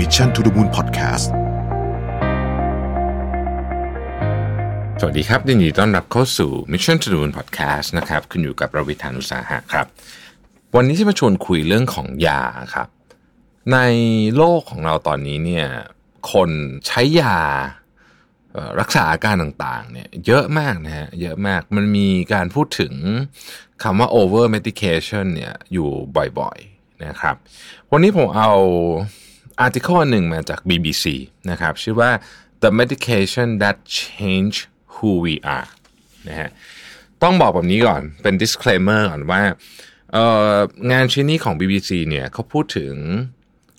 Mission to the Moon Podcast สวัสดีครับยินดีต้อนรับเข้าสู่ Mission to the Moon Podcast นะครับคุณอยู่กับประวิธานุสาหะครับ วันนี้จะมาชวนคุยเรื่องของยาครับ ในโลกของเราตอนนี้เนี่ยคนใช้ยารักษาอาการต่างๆเนี่ยเยอะมากนะฮะเยอะมากมันมีการพูดถึงคำว่า over medication เนี่ยอยู่บ่อยๆนะครับ วันนี้ผมเอา อาร์ติเคิลหนึ่งมาจาก BBC นะครับชื่อว่า the medication that change who we are นะฮะต้องบอกแบบนี้ก่อนเป็น disclaimer ก่อนว่างานชิ้นนี้ของ BBC เนี่ยเขาพูดถึง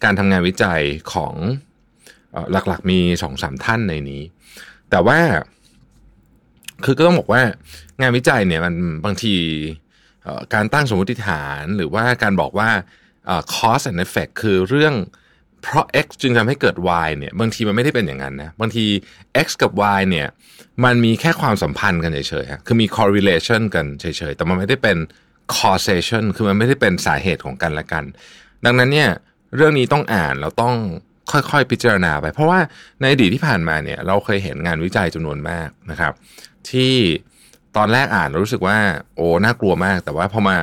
การทำงานวิจัยของหลักๆมีสองสามท่านในนี้ แต่ว่าคือก็ต้องบอกว่างานวิจัยเนี่ยมันบางทีการตั้งสมมติฐานหรือว่าการบอกว่าเอ่อ cause and effect คือเรื่อง เพราะ x จึงทำให้เกิด y เนี่ยบางทีมันไม่ได้เป็นอย่างนั้นนะบางที x กับ y เนี่ยมันมีแค่ความสัมพันธ์กันเฉยๆคือมี correlation กันเฉยๆแต่มันไม่ได้เป็น causation คือมันไม่ได้เป็นสาเหตุของกันและกัน ดังนั้นเนี่ยเรื่องนี้ต้องอ่านแล้วต้องค่อยๆพิจารณาไป เพราะว่าในอดีตที่ผ่านมาเนี่ยเราเคยเห็นงานวิจัยจำนวนมากนะครับ ที่ตอนแรกอ่านรู้สึกว่า โอ้น่ากลัวมาก แต่ว่าพอมา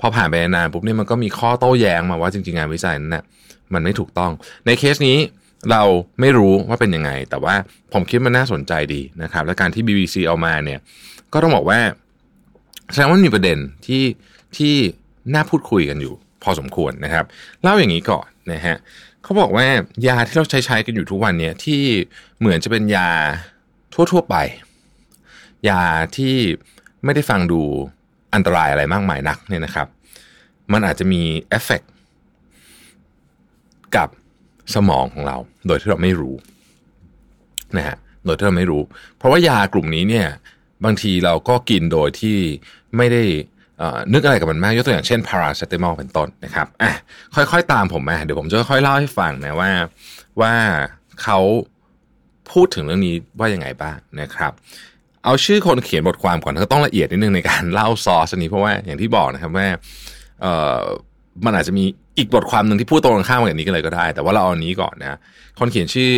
พอผ่านไปนานปุ๊บเนี่ยมันก็มีข้อโต้แย้งมาว่าจริงๆงานวิจัยนั้นน่ะ มันไม่ถูกต้อง ในเคสนี้เราไม่รู้ว่าเป็นยังไง แต่ว่าผมคิดมันน่าสนใจดีนะครับ และการที่ BBC เอามาเนี่ยก็ต้องบอกว่าแสดงว่ามีประเด็นที่ที่น่าพูดคุยกันอยู่ พอสมควรนะครับ เล่าอย่างนี้ก่อนนะฮะเขาบอกว่ายาที่เราใช้ใช้กันอยู่ทุกวันเนี่ยที่เหมือนจะเป็นยาทั่วๆไป ยาที่ไม่ได้ฟังดูอันตรายอะไรมากมายนักเนี่ยนะครับ มันอาจจะมีเอฟเฟก กับสมองของเรา โดยที่เราไม่รู้นะฮะโดยที่เราไม่รู้ เพราะว่ายากลุ่มนี้เนี่ยบางทีเราก็กินโดยที่ไม่ได้นึกอะไรกับมันมากยกตัวอย่างเช่นพาราเซตามอลเป็นต้นนะครับอะค่อยๆตามผมมาเดี๋ยวผมจะค่อยๆเล่าให้ฟังนะว่าว่าเขาพูดถึงเรื่องนี้ว่ายังไงบ้างนะครับ เอาชื่อคนเขียนบทความก่อนก็ต้องละเอียดนิดนึงในการเล่าซอสนี้เพราะว่าอย่างที่บอกนะครับว่ามันอาจจะมี อีกบทความหนึ่งที่พูดตรงกันข้ามกับนี้กันเลยก็ได้ แต่ว่าเราเอาอันนี้ก่อนนะคนเขียนชื่อ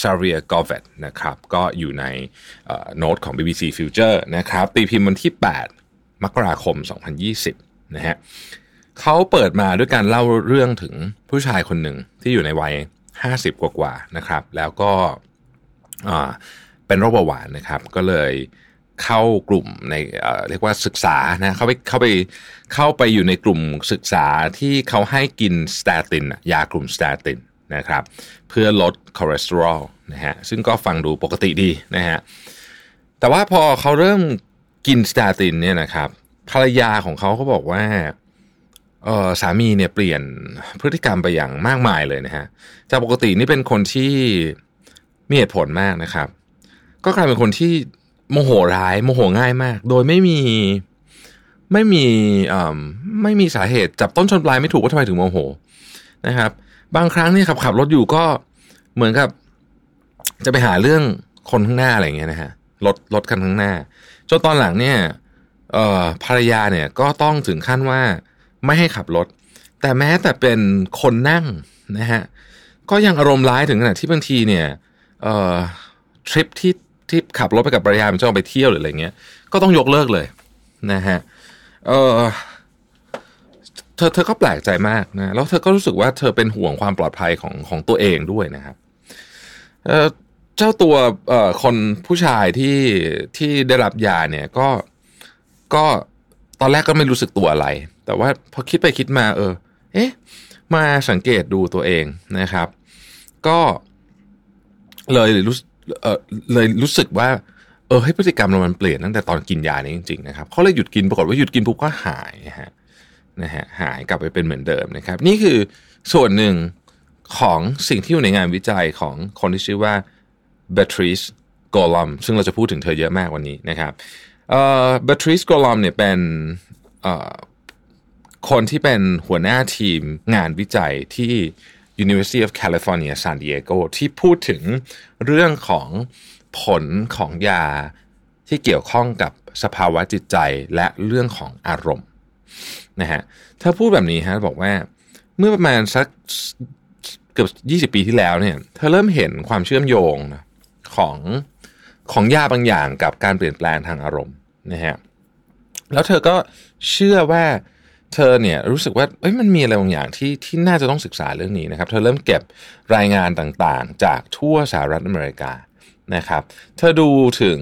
ซาเรียกอเวตนะครับ ก็อยู่ในโน้ตของ BBC Future นะครับ ตีพิมพ์วันที่ 8 มกราคม 2020 นะฮะเขาเปิดมาด้วยการเล่าเรื่องถึงผู้ชายคนหนึ่งที่อยู่ในวัย 50 กว่าๆนะครับ แล้วก็เป็นโรคเบาหวานนะครับ ก็เลยเข้ากลุ่มในเรียกว่าศึกษานะเข้าไปเข้าไปเข้าไปอยู่ในกลุ่มศึกษาที่เขาให้กิน statin ยากลุ่ม statin นะครับ เพื่อลดคอเลสเตอรอลนะฮะซึ่งก็ฟังดูปกติดีนะฮะแต่ว่าพอเขาเริ่มกิน statin เนี่ยนะครับภรรยาของเขาเขาบอกว่าเออสามีเนี่ยเปลี่ยนพฤติกรรมไปอย่างมากมายเลยนะฮะจากปกตินี่เป็นคนที่มีเหตุผลมากนะครับ ก็กลายเป็นคนที่ โมโหร้าย โมโหง่ายมาก โดยไม่มีไม่มีไม่มีสาเหตุจับต้นชนปลายไม่ถูกว่าทำไมถึงโมโหนะครับ บางครั้งเนี่ยขับขับรถอยู่ก็เหมือนกับ จะไปหาเรื่องคนข้างหน้าอะไรอย่างเงี้ยนะฮะรถรถคันข้างหน้าจนตอนหลังเนี่ยภรรยาเนี่ยก็ต้องถึงขั้นว่าไม่ให้ขับรถ แต่แม้แต่เป็นคนนั่งนะฮะก็ยังอารมณ์ร้ายถึงขนาดที่บางทีเนี่ยทริปที่ ที่ขับรถไปกับภรรยามันจะออกไปเที่ยวหรืออะไรเงี้ย ก็ต้องยกเลิกเลยนะฮะ เออเธอเธอก็แปลกใจมากนะ แล้วเธอก็รู้สึกว่าเธอเป็นห่วงความปลอดภัยของของตัวเองด้วยนะครับ เออเจ้าตัวเอ่อคนผู้ชายที่ที่ได้รับยาเนี่ยก็ก็ตอนแรกก็ไม่รู้สึกตัวอะไร แต่ว่าพอคิดไปคิดมา เออ เอ๊ะ มาสังเกตดูตัวเองนะครับ ก็เลยรู้ เออเลยรู้สึกว่า เออให้พฤติกรรมเรามันเปลี่ยนตั้งแต่ตอนกินยานี้จริงๆนะครับเขาเลยหยุดกินปรากฏว่าหยุดกินปุ๊บก็หายนะฮะนะฮะหายกลับไปเป็นเหมือนเดิมนะครับ นี่คือส่วนหนึ่งของสิ่งที่อยู่ในงานวิจัยของคนที่ชื่อว่า Beatrice Golom ซึ่งเราจะพูดถึงเธอเยอะมากวันนี้นะครับเอ่อ Beatrice Golom เนี่ยเป็นเอ่อคนที่เป็นหัวหน้าทีมงานวิจัยที่ University of California San Diego ที่พูดถึงเรื่องของผลของยาที่เกี่ยวข้องกับสภาวะจิตใจและเรื่องของอารมณ์นะฮะเธอพูดแบบนี้ฮะบอกว่าเมื่อประมาณสักเกือบ20 ปีที่แล้วเนี่ยเธอเริ่มเห็นความเชื่อมโยงนะของของยาบางอย่างกับการเปลี่ยนแปลงทางอารมณ์นะฮะแล้วเธอก็เชื่อว่า เธอเนี่ยรู้สึกว่ามันมีอะไรบางอย่างที่ที่น่าจะต้องศึกษาเรื่องนี้นะครับ เธอเริ่มเก็บรายงานต่างๆ จากทั่วสหรัฐอเมริกานะครับ เธอดูถึง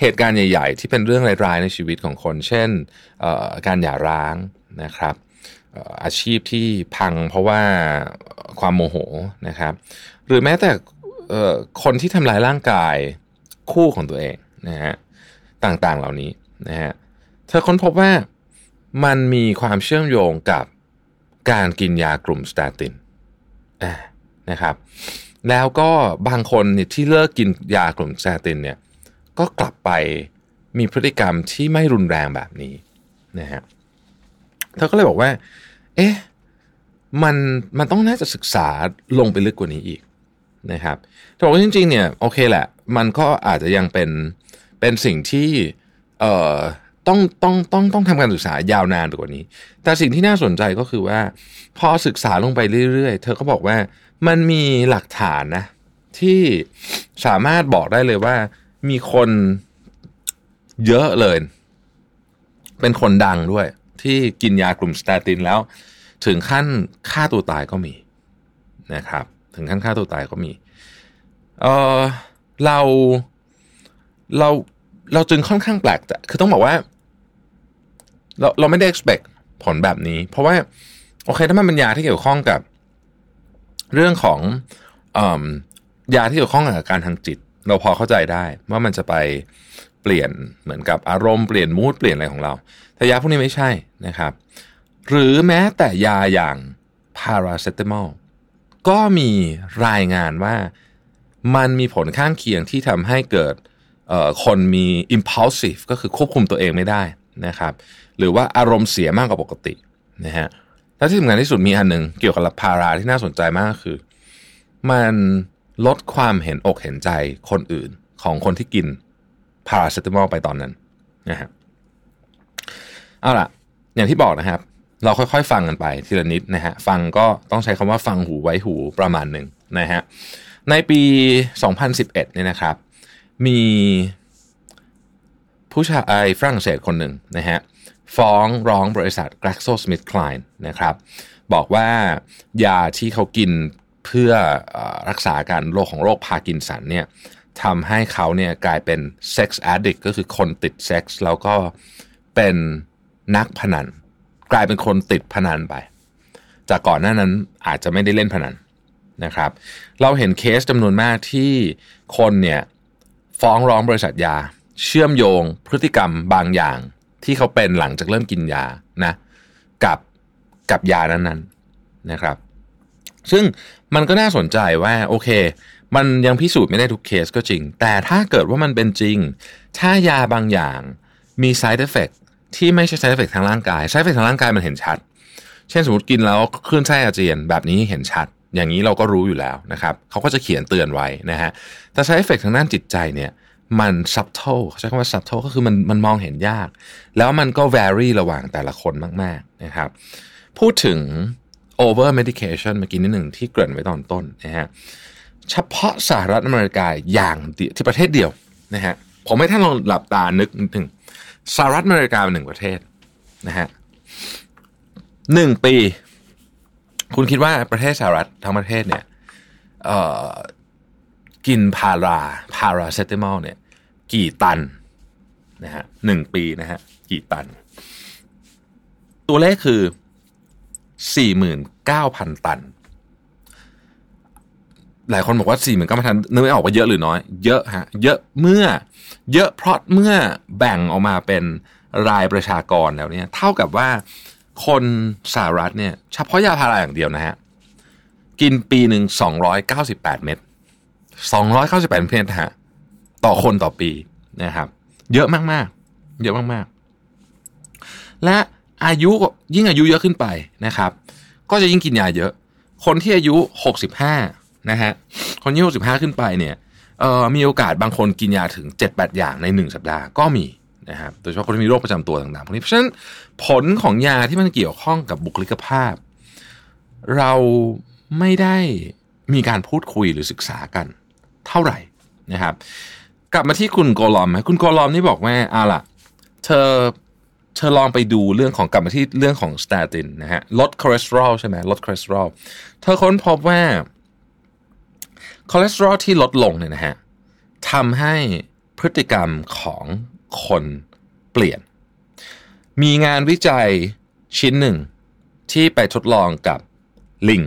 เหตุการณ์ใหญ่ๆ ที่เป็นเรื่องร้ายๆในชีวิตของคน เช่นการหย่าร้างนะครับอาชีพที่พังเพราะว่าความโมโหนะครับ หรือแม้แต่คนที่ทำลายร่างกายคู่ของตัวเองนะฮะต่างๆเหล่านี้นะฮะเธอค้นพบว่า มันมีความเชื่อมโยงกับการกินยากลุ่มสเตตินนะครับ แล้วก็บางคนเนี่ยที่เลิกกินยากลุ่มสเตตินเนี่ยก็กลับไปมีพฤติกรรมที่ไม่รุนแรงแบบนี้นะฮะเธอก็เลยบอกว่า เอ๊ะมันมันต้องน่าจะศึกษาลงไปลึกกว่านี้อีกนะครับแต่ว่าจริง ๆ เนี่ยโอเคแหละ มันก็อาจจะยังเป็นเป็นสิ่งที่เอ่อ ต้องต้องต้องต้องทำการศึกษายาวนานกว่านี้ แต่สิ่งที่น่าสนใจก็คือว่า พอศึกษาลงไปเรื่อย ๆ เธอก็บอกว่ามันมีหลักฐานนะ ที่สามารถบอกได้เลยว่า มีคนเยอะเลย เป็นคนดังด้วย ที่กินยากลุ่มสเตตินแล้ว ถึงขั้นฆ่าตัวตายก็มีนะครับ ถึงขั้นฆ่าตัวตายก็มีเออเราเราเราจึงค่อนข้างแปลกแต่คือต้องบอกว่า เราเราไม่ได้ expect ผลแบบนี้ เพราะว่า โอเค ถ้ามันเป็นยาที่เกี่ยวข้องกับ เรื่องของอยาที่เกี่ยวข้องกับการทางจิต เราพอเข้าใจได้ว่ามันจะไปเปลี่ยนเหมือนกับอารมณ์เปลี่ยนมูดเปลี่ยนอะไรของเรา แต่ยาพวกนี้ไม่ใช่นะครับ หรือแม้แต่ยาอย่างพาราเซตามอลก็มีรายงานว่ามันมีผลข้างเคียงที่ทำให้เกิดคนมี impulsive ก็คือควบคุมตัวเองไม่ได้ นะครับหรือว่าอารมณ์เสียมากกว่าปกตินะฮะและที่สำคัญที่สุดมีอันหนึ่งเกี่ยวกับพาราที่น่าสนใจมากคือ มันลดความเห็นอกเห็นใจคนอื่นของคนที่กินพาราเซตามอลไปตอนนั้นนะฮะเอาล่ะ อย่างที่บอกนะครับ เราค่อยๆ ฟังกันไปทีละนิดนะฮะฟังก็ต้องใช้คำว่าฟังหูไว้หูประมาณหนึ่งนะฮะในปี 2011เนี่ยนะครับ มี ผู้ชายฝรั่งเศสคนหนึ่งนะฮะฟ้องร้องบริษัท GlaxoSmithKline นะครับ บอกว่ายาที่เขากินเพื่อรักษาการโรคของโรคพาร์กินสันเนี่ยทำให้เขาเนี่ยกลายเป็น sex addict ก็คือคนติดเซ็กซ์แล้วก็เป็นนักพนัน กลายเป็นคนติดพนันไป จากก่อนหน้านั้นอาจจะไม่ได้เล่นพนันนะครับ เราเห็นเคสจำนวนมากที่คนเนี่ยฟ้องร้องบริษัทยา เชื่อมโยงพฤติกรรมบางอย่างที่เขาเป็นหลังจากเริ่มกินยานะกับกับยานั้นๆนะครับ ซึ่งมันก็น่าสนใจว่าโอเค มันยังพิสูจน์ไม่ได้ทุกเคสก็จริง แต่ถ้าเกิดว่ามันเป็นจริง ถ้ายาบางอย่างมี side effect ที่ไม่ใช่ side effect ทางร่างกาย side effect ทางร่างกายมันเห็นชัด เช่นสมมติกินแล้วคลื่นไส้อาเจียนแบบนี้เห็นชัด อย่างนี้เราก็รู้อยู่แล้วนะครับเขาก็จะเขียนเตือนไว้นะฮะแต่ side effect ทางด้านจิตใจเนี่ย มัน subtle ใช้คำว่า subtle ก็คือมันมันมองเห็นยาก แล้วมันก็ vary ระหว่างแต่ละคนมาก ๆ นะครับ พูดถึง over medication เมื่อกี้นิดหนึ่งที่เกริ่นไว้ตอนต้นนะฮะเฉพาะสหรัฐอเมริกาอย่างที่ประเทศเดียวนะฮะผมให้ท่านลองหลับตานึกถึงสหรัฐอเมริกาเป็นหนึ่งประเทศนะฮะหนึ่งปี คุณคิดว่าประเทศสหรัฐทั้งประเทศเนี่ย กินพาราพาราเซตามอลเนี่ย กี่ตันนะฮะหนึ่งปีนะฮะกี่ตัน ตัวเลขคือสี่หมื่นเก้าพันตัน หลายคนบอกว่าสี่หมื่นเก้าพันตันนึกไม่ออกว่าเยอะหรือน้อย เยอะฮะ เยอะเมื่อ เยอะเพราะเมื่อแบ่งออกมาเป็นรายประชากรแล้วเนี่ย เท่ากับว่าคนสหรัฐเนี่ย เฉพาะยาพาราอย่างเดียวนะฮะ กินปีหนึ่งสองร้อยเก้าสิบแปดเม็ด 298 เพนฮะต่อคนต่อปีนะครับ เยอะมากๆ เยอะมากๆ และอายุยิ่งอายุเยอะขึ้นไปนะครับ ก็จะยิ่งกินยาเยอะ คนที่อายุ 65 นะฮะคนที่65 ขึ้นไปเนี่ยเอ่อมีโอกาสบางคนกินยาถึง 7-8 อย่างใน 1 สัปดาห์ก็มีนะครับโดยเฉพาะคนที่มีโรคประจำตัวต่างๆพวกนี้เพราะฉะนั้นผลของยาที่มันเกี่ยวข้องกับบุคลิกภาพ เราไม่ได้มีการพูดคุยหรือศึกษากัน เท่าไหร่นะครับ กลับมาที่คุณโกลอมคุณโกลอมนี่บอกว่าเอาล่ะ เธอเธอลองไปดูเรื่องของกลับมาที่เรื่องของ statin นะฮะลดคอเลสเตอรอลใช่ไหมลดคอเลสเตอรอลเธอค้นพบว่าคอเลสเตอรอลที่ลดลงเนี่ยนะฮะทำให้พฤติกรรมของคนเปลี่ยน มีงานวิจัยชิ้นหนึ่งที่ไปทดลองกับลิง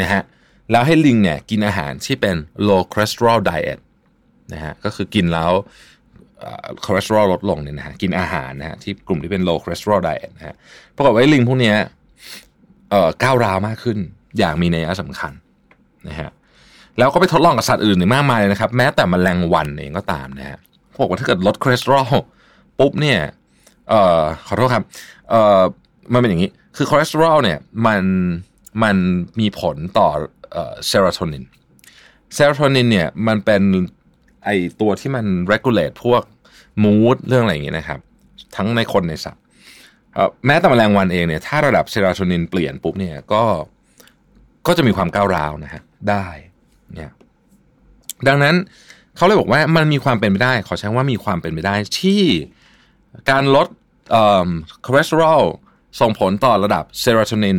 นะฮะ แล้วให้ลิงเนี่ยกินอาหารที่เป็น low cholesterol diet นะฮะก็คือกินแล้วคอเลสเตอรอลลดลงเนี่ยนะฮะกินอาหารนะฮะที่กลุ่มที่เป็น low cholesterol diet นะฮะปรากฏว่าลิงพวกนี้เอ่อก้าวร้าวมากขึ้นอย่างมีนัยสำคัญนะฮะแล้วก็ไปทดลองกับสัตว์อื่นอีกมากมายเลยนะครับ แม้แต่แมลงวันเองก็ตามนะฮะบอกว่าถ้าเกิดลดคอเลสเตอรอลปุ๊บเนี่ยเอ่อขอโทษครับเอ่อมันเป็นอย่างนี้ คือคอเลสเตอรอลเนี่ยมันมันมีผลต่อ เซโรโทนินเซโรโทนินเนี่ยมันเป็นไอตัวที่มัน regulate พวก mood เรื่องอะไรอย่างเงี้ยนะครับ ทั้งในคนในสัตว์แม้แต่แมลงวันเองเนี่ยถ้าระดับเซโรโทนินเปลี่ยนปุ๊บเนี่ยก็ก็จะมีความก้าวร้าวนะฮะได้เนี่ยดังนั้นเขาเลยบอกว่ามันมีความเป็นไปได้ ขอใช้ว่ามีความเป็นไปได้ที่การลดคอเลสเตอรอลส่งผลต่อระดับเซโรโทนิน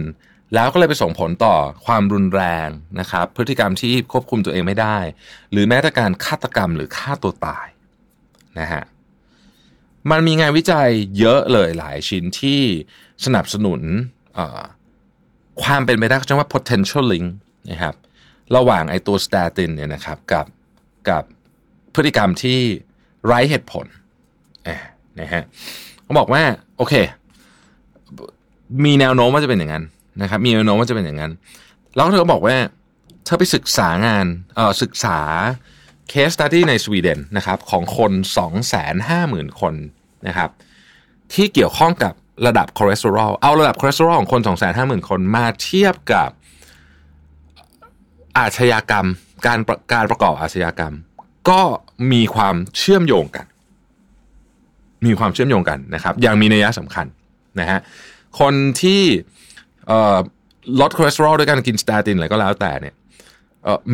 แล้วก็เลยไปส่งผลต่อความรุนแรงนะครับ พฤติกรรมที่ควบคุมตัวเองไม่ได้ หรือแม้แต่การฆาตกรรมหรือฆ่าตัวตายนะฮะมันมีงานวิจัยเยอะเลยหลายชิ้นที่สนับสนุนความเป็นไปได้เขาเรียกว่า potential link นะครับระหว่างไอตัว statin เนี่ยนะครับกับกับพฤติกรรมที่ไร้เหตุผลนะฮะเขาบอกว่า โอเค มีแนวโน้มว่าจะเป็นอย่างนั้น นะครับมีแนวโน้มว่าจะเป็นอย่างนั้น แล้วเธอก็บอกว่าเธอไปศึกษางานเออศึกษา case study ในสวีเดนนะครับของคน 250,000 คนนะครับที่เกี่ยวข้องกับระดับคอเลสเตอรอลเอาระดับคอเลสเตอรอลของคน 250,000 คนมาเทียบกับอาชญากรรมการการประกอบอาชญากรรม ก็มีความเชื่อมโยงกัน มีความเชื่อมโยงกันนะครับอย่างมีนัยสำคัญนะฮะคนที่ ลดคอเลสเตอรอลด้วยการกิน statin อะไรก็แล้วแต่เนี่ย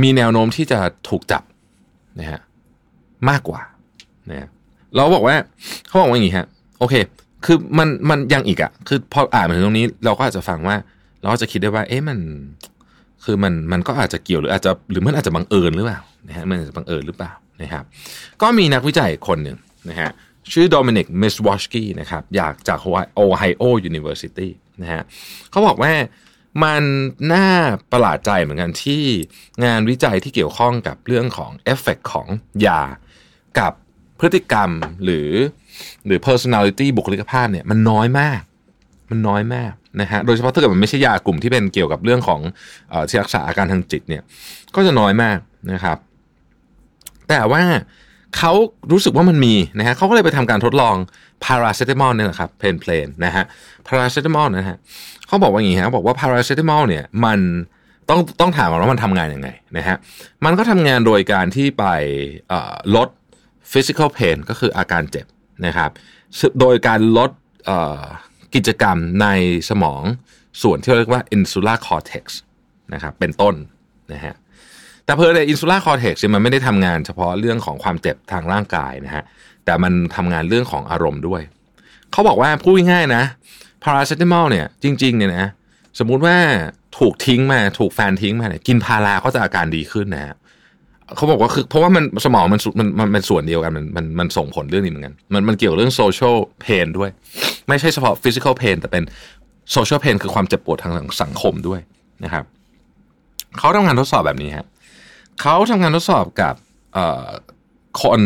มีแนวโน้มที่จะถูกจับนะฮะมากกว่านะเราบอกว่าเขาบอกว่าอย่างนี้ฮะโอเค คือมันมันยังอีกอะคือพออ่านมาถึงตรงนี้ เราก็อาจจะฟังว่า เราก็จะคิดได้ว่า เอ๊ะมัน คือมันมันก็อาจจะเกี่ยวหรืออาจจะหรือมันอาจจะบังเอิญหรือเปล่านะฮะมันอาจจะบังเอิญหรือเปล่านะครับ ก็มีนักวิจัยคนหนึ่งนะฮะชื่อ Dominik Mischkowski นะครับอยากจาก Ohio University นะฮะเขาบอกว่ามันน่าประหลาดใจเหมือนกันที่งานวิจัยที่เกี่ยวข้องกับเรื่องของเอฟเฟกของยา กับพฤติกรรมหรือหรือ personality บุคลิกภาพเนี่ยมันน้อยมาก มันน้อยมากนะฮะโดยเฉพาะถ้าเกิดมันไม่ใช่ยากลุ่มที่เป็นเกี่ยวกับเรื่องของอที่รักษาอาการทางจิตเนี่ยก็จะน้อยมากนะครับ แต่ว่า เขารู้สึกว่ามันมีนะฮะเขาก็เลยไปทำการทดลองพาราเซตามอลเนี่ยแหละครับเพนเพลนนะฮะพาราเซตามอลนะฮะเขาบอกว่าอย่างนี้ฮะบอกว่าพาราเซตามอลเนี่ยมันต้องต้องถามว่ามันทำงานยังไงนะฮะมันก็ทำงานโดยการที่ไปลด physical pain ก็คืออาการเจ็บนะครับ โดยการลดกิจกรรมในสมองส่วนที่เรียกว่า insular cortex นะครับเป็นต้นนะฮะ แต่เผอิญ insular cortex มันไม่ได้ทำงานเฉพาะเรื่องของความเจ็บทางร่างกายนะฮะแต่มันทำงานเรื่องของอารมณ์ด้วย เขาบอกว่าพูดง่ายๆนะพาราเซตามอลเนี่ยจริงๆเนี่ยนะสมมุติว่าถูกทิ้งมาถูกแฟนทิ้งมาเนี่ยกินพาราก็จะอาการดีขึ้นนะเขาบอกว่าคือเพราะว่ามันสมองมันมันมันเป็นส่วนเดียวกันมันมันมันส่งผลเรื่องนี้เหมือนกัน มันมันเกี่ยวเรื่อง social pain ด้วย ไม่ใช่เฉพาะ physical pain แต่เป็น social pain คือความเจ็บปวดทางสังคมด้วยนะครับเขาทำงานทดสอบแบบนี้ฮะ เขาทำงานทดสอบกับคน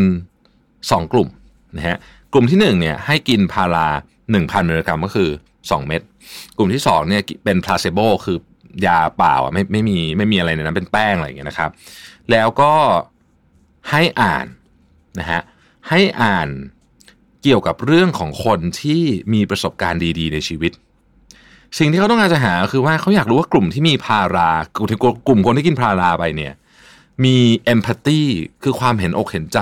สองกลุ่มนะฮะกลุ่มที่หนึ่งเนี่ยให้กินพาราหนึ่งพันมิลลิกรัมก็คือสองเม็ดกลุ่มที่สองเนี่ยเป็น placeboคือยาเปล่าไม่ไม่มีไม่มีอะไรในนั้นเป็นแป้งอะไรอย่างเงี้ยนะครับ แล้วก็ให้อ่านนะฮะให้อ่านเกี่ยวกับเรื่องของคนที่มีประสบการณ์ดี ๆ ในชีวิต สิ่งที่เขาต้องการจะหาคือว่าเขาอยากรู้ว่ากลุ่มที่มีพารากลุ่มกลุ่มคนที่กินพาราไปเนี่ย มีเอมพัตตีคือความเห็นอกเห็นใจ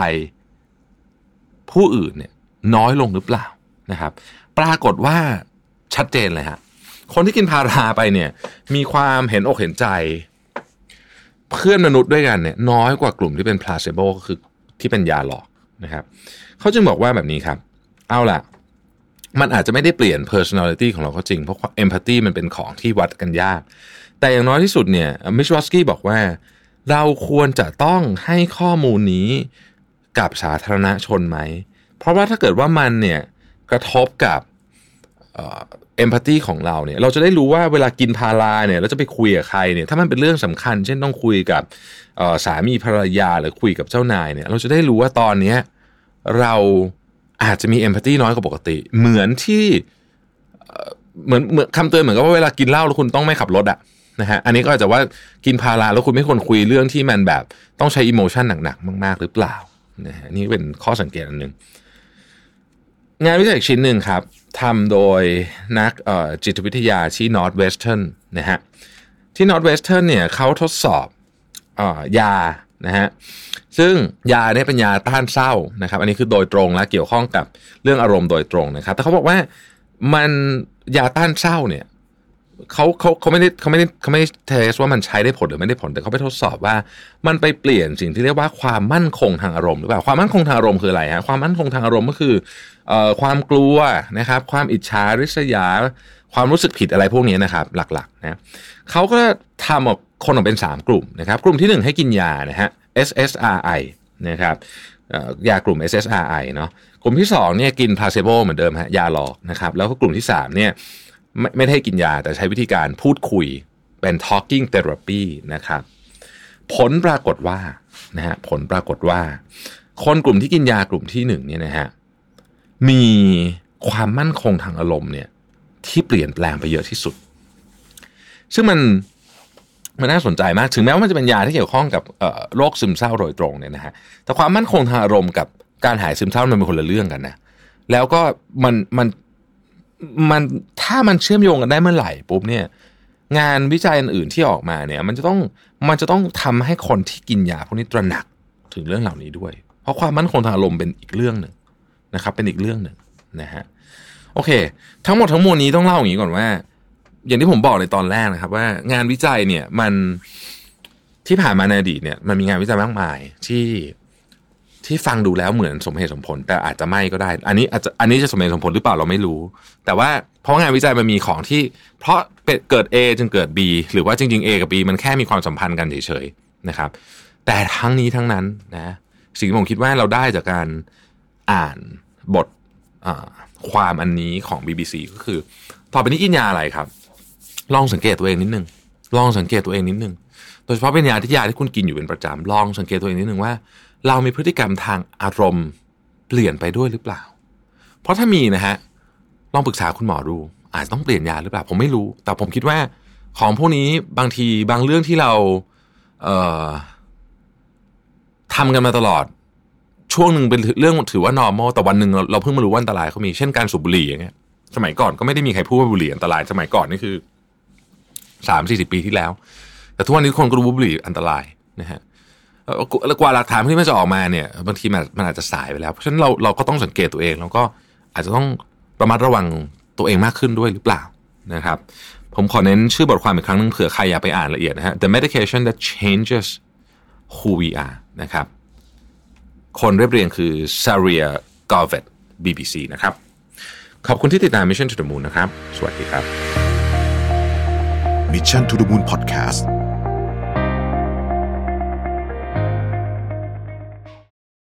ผู้อื่นเนี่ยน้อยลงหรือเปล่านะครับ ปรากฏว่าชัดเจนเลยฮะคนที่กินพาราไปเนี่ย มีความเห็นอกเห็นใจ เพื่อนมนุษย์ด้วยกันเนี่ย น้อยกว่ากลุ่มที่เป็น placebo ก็คือที่เป็นยาหลอกนะครับเขาจึงบอกว่าแบบนี้ครับ เอาล่ะ มันอาจจะไม่ได้เปลี่ยน personality ของเราก็จริง เพราะ empathy มันเป็นของที่วัดกันยาก แต่อย่างน้อยที่สุดเนี่ยมิชวอสกี้บอกว่า เราควรจะต้องให้ข้อมูลนี้กับสาธารณชนไหม เพราะว่าถ้าเกิดว่ามันเนี่ยกระทบกับเอมพัตตีของเราเนี่ยเราจะได้รู้ว่าเวลากินพาราเนี่ยเราจะไปคุยกับใครเนี่ยถ้ามันเป็นเรื่องสำคัญ เช่นต้องคุยกับสามีภรรยาหรือคุยกับเจ้านายเนี่ยเราจะได้รู้ว่าตอนเนี้ยเราอาจจะมีเอมพัตตีน้อยกว่าปกติ เหมือนที่เหมือนเหมือนคำเตือนเหมือนกับว่าเวลากินเหล้าแล้วคุณต้องไม่ขับรถอะ นะฮะอันนี้ก็อาจจะว่ากินพาราแล้วคุณไม่ควรคุยเรื่องที่มันแบบต้องใช้อิโมชันหนักๆ มาก ๆ หรือเปล่านะฮะนี่เป็นข้อสังเกตอันหนึ่งงานวิจัยชิ้นหนึ่งครับทำโดยนักจิตวิทยาที่ Northwestern นะฮะที่ Northwestern เนี่ยเขาทดสอบอยานะฮะซึ่งยาเนี่ยเป็นยาต้านเศร้านะครับ อันนี้คือโดยตรงและเกี่ยวข้องกับเรื่องอารมณ์โดยตรงนะครับ แต่เขาบอกว่ามันยาต้านเศร้าเนี่ย เขาเขาเขาไม่ได้เขาไม่ได้เขาไม่ได้เทสว่ามันใช้ได้ผลหรือไม่ได้ผลแต่เขาไปทดสอบว่า มันไปเปลี่ยนสิ่งที่เรียกว่าความมั่นคงทางอารมณ์หรือเปล่าความมั่นคงทางอารมณ์คืออะไรฮะความมั่นคงทางอารมณ์ก็คือเอ่อความกลัวนะครับความอิจฉาริษยา ความรู้สึกผิดอะไรพวกนี้นะครับ หลักๆนะเขาก็ทำออกคนออกเป็น 3 กลุ่มนะครับ กลุ่มที่ 1 ให้กินยานะฮะ SSRI นะครับยากลุ่ม SSRI เนาะกลุ่มที่2เนี่ยกินพาเซโบเหมือนเดิมฮะยาหลอกนะครับแล้วก็กลุ่มที่3เนี่ย ไม่ไม่ได้กินยา แต่ใช้วิธีการพูดคุยเป็น talking therapy นะครับ ผลปรากฏว่านะฮะผลปรากฏว่า คนกลุ่มที่กินยากลุ่มที่หนึ่งเนี่ยนะฮะมีความมั่นคงทางอารมณ์เนี่ยที่เปลี่ยนแปลงไปเยอะที่สุด ซึ่งมันมันน่าสนใจมาก ถึงแม้ว่ามันจะเป็นยาที่เกี่ยวข้องกับโรคซึมเศร้าโดยตรงเนี่ยนะฮะ แต่ความมั่นคงทางอารมณ์กับการหายซึมเศร้ามันเป็นคนละเรื่องกันนะ แล้วก็มันมัน มันถ้ามันเชื่อมโยงกันได้เมื่อไหร่ปุ๊บเนี่ย งานวิจัยอื่นๆที่ออกมาเนี่ย มันจะต้องมันจะต้องทำให้คนที่กินยาพวกนี้ตระหนักถึงเรื่องเหล่านี้ด้วย เพราะความมั่นคงทางอารมณ์เป็นอีกเรื่องหนึ่งนะครับ เป็นอีกเรื่องหนึ่งนะฮะโอเค ทั้งหมดทั้งมวลนี้ต้องเล่าอย่างนี้ก่อนว่า อย่างที่ผมบอกในตอนแรกนะครับ ว่างานวิจัยเนี่ยมันที่ผ่านมาในอดีตเนี่ย มันมีงานวิจัยมากมายที่ ที่ฟังดูแล้วเหมือนสมเหตุสมผล แต่อาจจะไม่ก็ได้ อันนี้อาจจะอันนี้จะสมเหตุสมผลหรือเปล่าเราไม่รู้ แต่ว่าเพราะงานวิจัยมันมีของที่ เพราะเกิด A จึงเกิด B หรือว่าจริง ๆ A กับ B มันแค่มีความสัมพันธ์กันเฉยๆนะครับ แต่ทั้งนี้ทั้งนั้นนะสิ่งที่ผมคิดว่าเราได้จากการอ่านบทความอันนี้ของ BBC ก็คือ ต่อไปนี้กินยาอะไรครับ ลองสังเกตตัวเองนิดนึงลองสังเกตตัวเองนิดนึงโดยเฉพาะเป็นยาที่ยาที่คุณกินอยู่เป็นประจำลองสังเกตตัวเองนิดนึงว่า เรามีพฤติกรรมทางอารมณ์ เปลี่ยนไปด้วยหรือเปล่า เพราะถ้ามีนะฮะลองปรึกษาคุณหมอดู อาจจะต้องเปลี่ยนยาหรือเปล่า ผมไม่รู้ แต่ผมคิดว่าของพวกนี้บางทีบางเรื่องที่เราเทำกันมาตลอด ช่วงหนึ่งเป็นเรื่องถือว่า normal แต่วันหนึ่งเราเพิ่งมารู้ว่าอันตรายเขามีเช่นการสูบบุหรี่อย่างเงี้ย สมัยก่อนก็ไม่ได้มีใครพูดว่าบุหรี่อันตราย สมัยก่อนนี่คือสามสี่สิบปีที่แล้ว แต่ทุกวันนี้คนก็รู้ว่าบุหรี่อันตรายนะฮะ กว่าหลักฐานที่มันจะออกมาเนี่ยบางทีมันมันอาจจะสายไปแล้ว เพราะฉะนั้นเราเราก็ต้องสังเกตตัวเองแล้วก็อาจจะต้องระมัดระวังตัวเองมากขึ้นด้วยหรือเปล่านะครับ ผมขอเน้นชื่อบทความอีกครั้งนึงเผื่อใครอยากไปอ่านละเอียดนะฮะ The medication that changes who we are นะครับ คนเรียบเรียงคือ Saria Govet BBC นะครับ ขอบคุณที่ติดตาม Mission to the Moon นะครับ สวัสดีครับ Mission to the Moon Podcast